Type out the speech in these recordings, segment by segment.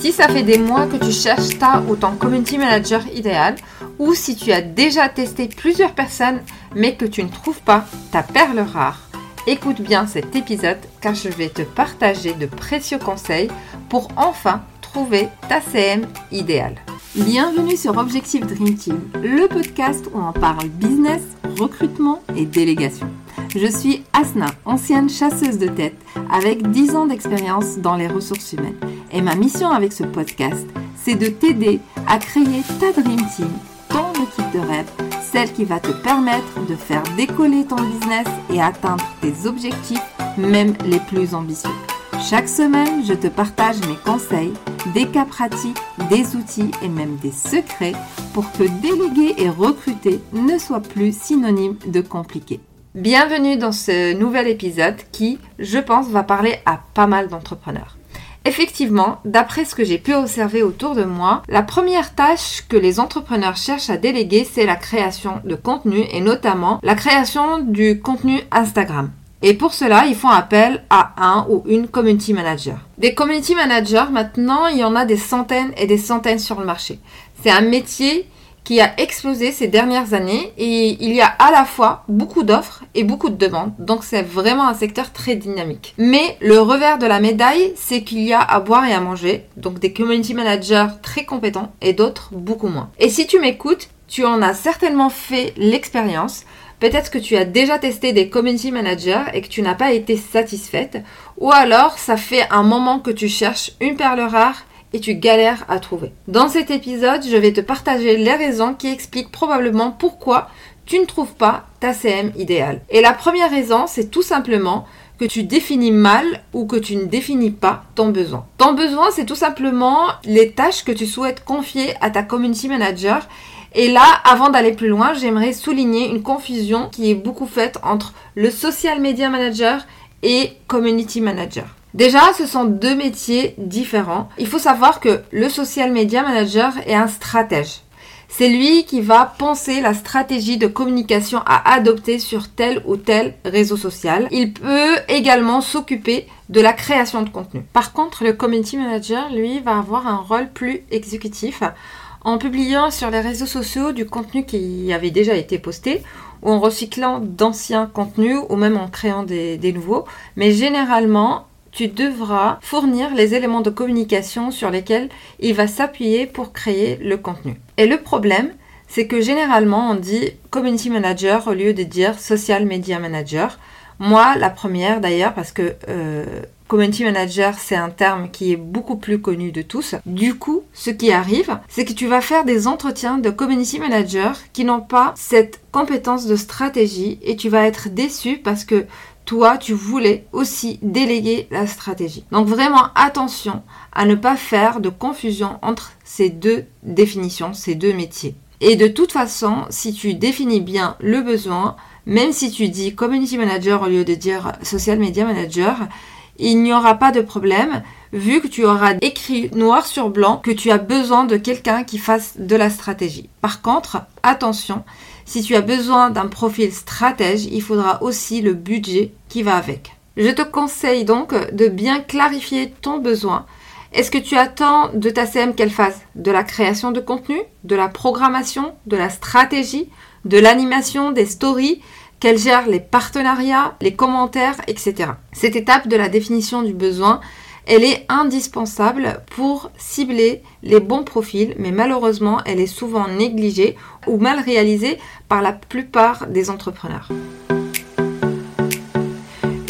Si ça fait des mois que tu cherches ta ou ton community manager idéal, ou si tu as déjà testé plusieurs personnes mais que tu ne trouves pas ta perle rare, écoute bien cet épisode car je vais te partager de précieux conseils pour enfin trouver ta CM idéale. Bienvenue sur Objectif Dream Team, le podcast où on parle business, recrutement et délégation. Je suis Asna, ancienne chasseuse de tête avec 10 ans d'expérience dans les ressources humaines. Et ma mission avec ce podcast, c'est de t'aider à créer ta Dream Team, ton équipe de rêve, celle qui va te permettre de faire décoller ton business et atteindre tes objectifs, même les plus ambitieux. Chaque semaine, je te partage mes conseils, des cas pratiques, des outils et même des secrets pour que déléguer et recruter ne soit plus synonyme de compliqué. Bienvenue dans ce nouvel épisode qui, je pense, va parler à pas mal d'entrepreneurs. Effectivement, d'après ce que j'ai pu observer autour de moi, la première tâche que les entrepreneurs cherchent à déléguer, c'est la création de contenu et notamment la création du contenu Instagram. Et pour cela, ils font appel à un ou une community manager. Des community managers, maintenant, il y en a des centaines et des centaines sur le marché. C'est un métier qui a explosé ces dernières années et il y a à la fois beaucoup d'offres et beaucoup de demandes. Donc c'est vraiment un secteur très dynamique. Mais le revers de la médaille, c'est qu'il y a à boire et à manger. Donc des community managers très compétents et d'autres beaucoup moins. Et si tu m'écoutes, tu en as certainement fait l'expérience. Peut-être que tu as déjà testé des community managers et que tu n'as pas été satisfaite. Ou alors, ça fait un moment que tu cherches une perle rare et tu galères à trouver. Dans cet épisode, je vais te partager les raisons qui expliquent probablement pourquoi tu ne trouves pas ta CM idéale. Et la première raison, c'est tout simplement que tu définis mal ou que tu ne définis pas ton besoin. Ton besoin, c'est tout simplement les tâches que tu souhaites confier à ta community manager. Et là, avant d'aller plus loin, j'aimerais souligner une confusion qui est beaucoup faite entre le social media manager et community manager. Déjà, ce sont deux métiers différents. Il faut savoir que le social media manager est un stratège. C'est lui qui va penser la stratégie de communication à adopter sur tel ou tel réseau social. Il peut également s'occuper de la création de contenu. Par contre, le community manager, lui, va avoir un rôle plus exécutif en publiant sur les réseaux sociaux du contenu qui avait déjà été posté ou en recyclant d'anciens contenus ou même en créant des, des nouveaux. Mais généralement, tu devras fournir les éléments de communication sur lesquels il va s'appuyer pour créer le contenu. Et le problème, c'est que généralement on dit community manager au lieu de dire social media manager. Moi, la première d'ailleurs, parce que euh, community manager, c'est un terme qui est beaucoup plus connu de tous. Du coup, ce qui arrive, c'est que tu vas faire des entretiens de community manager qui n'ont pas cette compétence de stratégie et tu vas être déçu parce que toi, tu voulais aussi déléguer la stratégie. Donc vraiment attention à ne pas faire de confusion entre ces deux définitions, ces deux métiers. Et de toute façon, si tu définis bien le besoin, même si tu dis community manager au lieu de dire social media manager, il n'y aura pas de problème vu que tu auras écrit noir sur blanc que tu as besoin de quelqu'un qui fasse de la stratégie. Par contre, attention, si tu as besoin d'un profil stratège, il faudra aussi le budget qui va avec. Je te conseille donc de bien clarifier ton besoin. Est-ce que tu attends de ta CM qu'elle fasse de la création de contenu, de la programmation, de la stratégie, de l'animation, des stories, qu'elle gère les partenariats, les commentaires, etc. Cette étape de la définition du besoin, elle est indispensable pour cibler les bons profils, mais malheureusement, elle est souvent négligée ou mal réalisée par la plupart des entrepreneurs.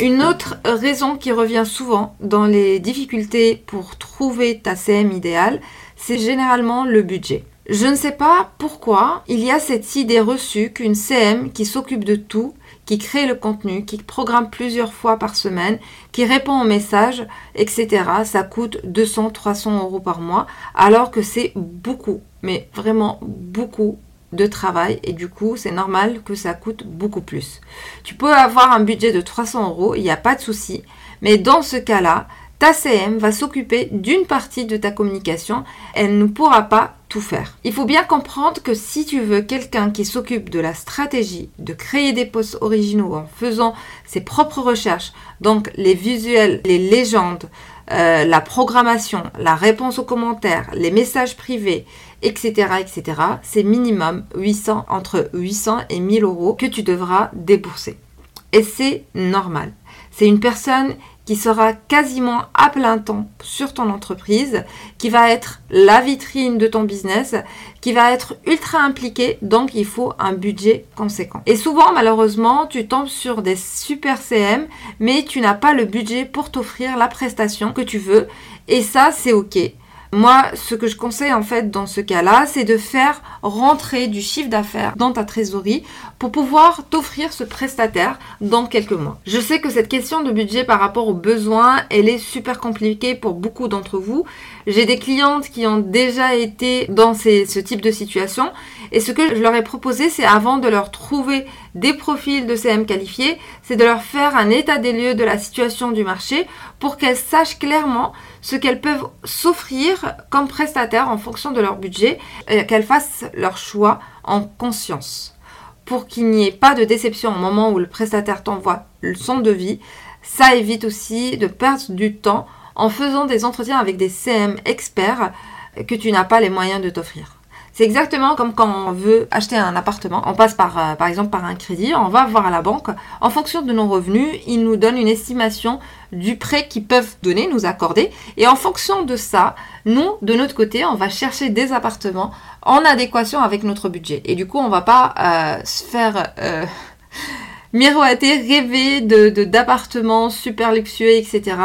Une autre raison qui revient souvent dans les difficultés pour trouver ta CM idéale, c'est généralement le budget. Je ne sais pas pourquoi il y a cette idée reçue qu'une CM qui s'occupe de tout qui crée le contenu, qui programme plusieurs fois par semaine, qui répond aux messages, etc. Ça coûte 200, 300 euros par mois, alors que c'est beaucoup, mais vraiment beaucoup de travail et du coup c'est normal que ça coûte beaucoup plus. Tu peux avoir un budget de 300 euros, il n'y a pas de souci, mais dans ce cas-là, ta CM va s'occuper d'une partie de ta communication, elle ne pourra pas faire. Il faut bien comprendre que si tu veux quelqu'un qui s'occupe de la stratégie, de créer des posts originaux en faisant ses propres recherches, donc les visuels, les légendes, euh, la programmation, la réponse aux commentaires, les messages privés, etc., etc., c'est minimum 800, entre 800 et 1000 euros que tu devras débourser. Et c'est normal. C'est une personne qui sera quasiment à plein temps sur ton entreprise, qui va être la vitrine de ton business, qui va être ultra impliqué, donc il faut un budget conséquent. Et souvent, malheureusement, tu tombes sur des super CM, mais tu n'as pas le budget pour t'offrir la prestation que tu veux, et ça, c'est ok. Moi, ce que je conseille en fait dans ce cas-là, c'est de faire rentrer du chiffre d'affaires dans ta trésorerie pour pouvoir t'offrir ce prestataire dans quelques mois. Je sais que cette question de budget par rapport aux besoins, elle est super compliquée pour beaucoup d'entre vous. J'ai des clientes qui ont déjà été dans ce type de situation et ce que je leur ai proposé, c'est avant de leur trouver des profils de CM qualifiés, c'est de leur faire un état des lieux de la situation du marché pour qu'elles sachent clairement ce qu'elles peuvent s'offrir comme prestataire en fonction de leur budget et qu'elles fassent leur choix en conscience. Pour qu'il n'y ait pas de déception au moment où le prestataire t'envoie son devis, ça évite aussi de perdre du temps en faisant des entretiens avec des CM experts que tu n'as pas les moyens de t'offrir. C'est exactement comme quand on veut acheter un appartement. On passe par, euh, par exemple par un crédit, on va voir à la banque. En fonction de nos revenus, ils nous donnent une estimation du prêt qu'ils peuvent donner, nous accorder. Et en fonction de ça, nous, de notre côté, on va chercher des appartements en adéquation avec notre budget. Et du coup, on va pas euh, se faire... Euh, miroiter, rêver de, d'appartements super luxueux, etc.,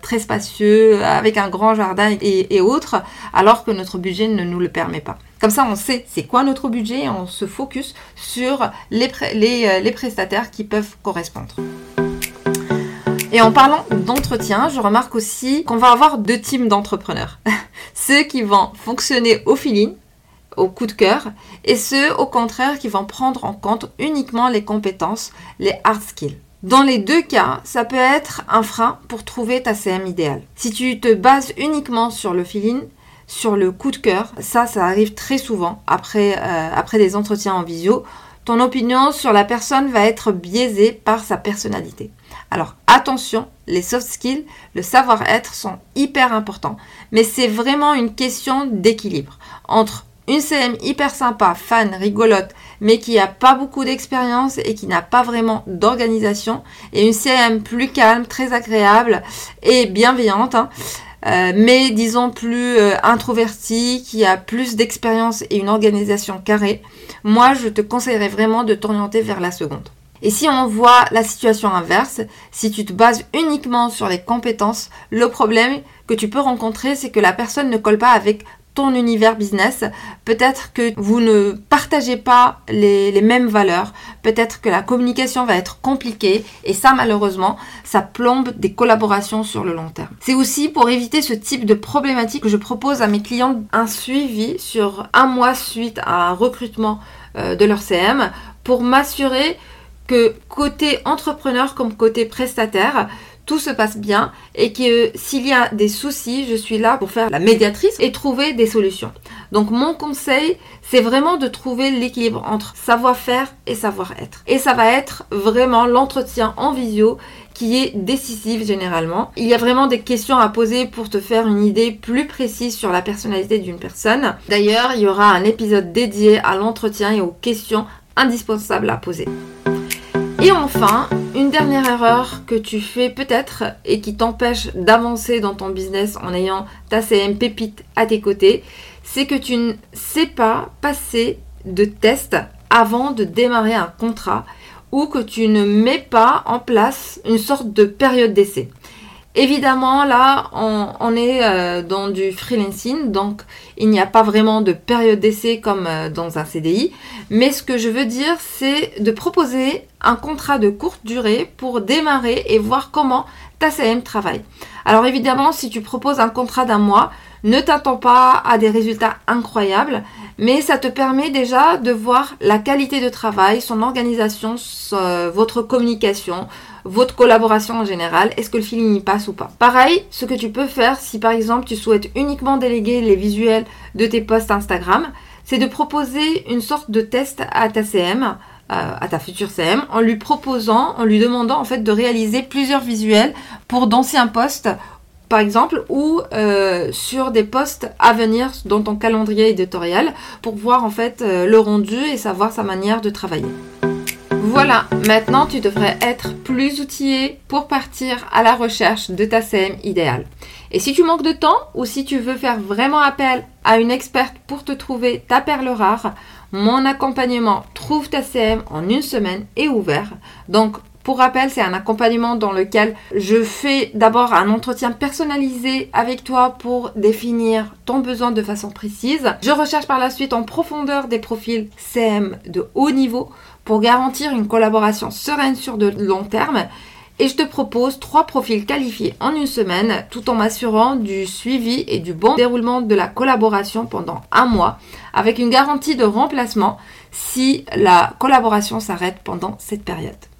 très spacieux, avec un grand jardin et, autres, alors que notre budget ne nous le permet pas. Comme ça, on sait c'est quoi notre budget et on se focus sur les, euh, les, prestataires qui peuvent correspondre. Et en parlant d'entretien, je remarque aussi qu'on va avoir deux types d'entrepreneurs. ceux qui vont fonctionner au feeling, au coup de cœur, et ceux au contraire qui vont prendre en compte uniquement les compétences, les hard skills. Dans les deux cas, ça peut être un frein pour trouver ta CM idéale. Si tu te bases uniquement sur le feeling, sur le coup de cœur. Ça, ça arrive très souvent après, euh, après des entretiens en visio. Ton opinion sur la personne va être biaisée par sa personnalité. Alors attention, les soft skills, le savoir-être sont hyper importants, mais c'est vraiment une question d'équilibre entre une CM hyper sympa, fan, rigolote, mais qui n'a pas beaucoup d'expérience et qui n'a pas vraiment d'organisation, et une CM plus calme, très agréable et bienveillante. Hein. Euh, mais disons plus euh, introverti, qui a plus d'expérience et une organisation carrée, moi je te conseillerais vraiment de t'orienter vers la seconde. Et si on voit la situation inverse, si tu te bases uniquement sur les compétences, le problème que tu peux rencontrer, c'est que la personne ne colle pas avec ton univers business. Peut-être que vous ne partagez pas les, mêmes valeurs. Peut-être que la communication va être compliquée. Et ça, malheureusement, ça plombe des collaborations sur le long terme. C'est aussi pour éviter ce type de problématique que je propose à mes clients un suivi sur un mois suite à un recrutement euh, de leur CM pour m'assurer que côté entrepreneur comme côté prestataire, tout se passe bien et que s'il y a des soucis, je suis là pour faire la médiatrice et trouver des solutions. Donc mon conseil, c'est vraiment de trouver l'équilibre entre savoir-faire et savoir-être. Et ça va être vraiment l'entretien en visio qui est décisif généralement. Il y a vraiment des questions à poser pour te faire une idée plus précise sur la personnalité d'une personne. D'ailleurs, il y aura un épisode dédié à l'entretien et aux questions indispensables à poser. Et enfin, une dernière erreur que tu fais peut-être et qui t'empêche d'avancer dans ton business en ayant ta CM pépite à tes côtés, c'est que tu ne sais pas passer de test avant de démarrer un contrat ou que tu ne mets pas en place une sorte de période d'essai. Évidemment, là, on, est euh, dans du freelancing, donc il n'y a pas vraiment de période d'essai comme euh, dans un CDI. Mais ce que je veux dire, c'est de proposer un contrat de courte durée pour démarrer et voir comment ta CM travaille. Alors évidemment, si tu proposes un contrat d'un mois, ne t'attends pas à des résultats incroyables, mais ça te permet déjà de voir la qualité de travail, son organisation, votre communication, votre collaboration en général, est-ce que le feeling y passe ou pas. Pareil, ce que tu peux faire si par exemple tu souhaites uniquement déléguer les visuels de tes posts Instagram, c'est de proposer une sorte de test à ta CM, euh, à ta future CM, en lui proposant, en lui demandant en fait de réaliser plusieurs visuels pour d'anciens posts exemple, ou euh, sur des postes à venir dans ton calendrier éditorial pour voir en fait euh, le rendu et savoir sa manière de travailler. Voilà, maintenant tu devrais être plus outillé pour partir à la recherche de ta CM idéale. Et si tu manques de temps ou si tu veux faire vraiment appel à une experte pour te trouver ta perle rare, mon accompagnement Trouve ta CM en une semaine est ouvert. Donc pour rappel, c'est un accompagnement dans lequel je fais d'abord un entretien personnalisé avec toi pour définir ton besoin de façon précise. Je recherche par la suite en profondeur des profils CM de haut niveau pour garantir une collaboration sereine sur de long terme. Et je te propose trois profils qualifiés en une semaine tout en m'assurant du suivi et du bon déroulement de la collaboration pendant un mois avec une garantie de remplacement si la collaboration s'arrête pendant cette période.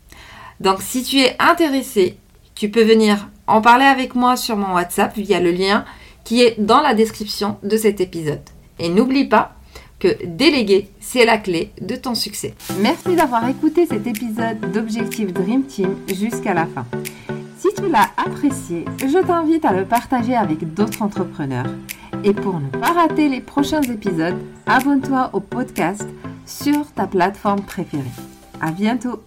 Donc si tu es intéressé, tu peux venir en parler avec moi sur mon WhatsApp via le lien qui est dans la description de cet épisode. Et n'oublie pas que déléguer, c'est la clé de ton succès. Merci d'avoir écouté cet épisode d'Objectif Dream Team jusqu'à la fin. Si tu l'as apprécié, je t'invite à le partager avec d'autres entrepreneurs. Et pour ne pas rater les prochains épisodes, abonne-toi au podcast sur ta plateforme préférée. À bientôt!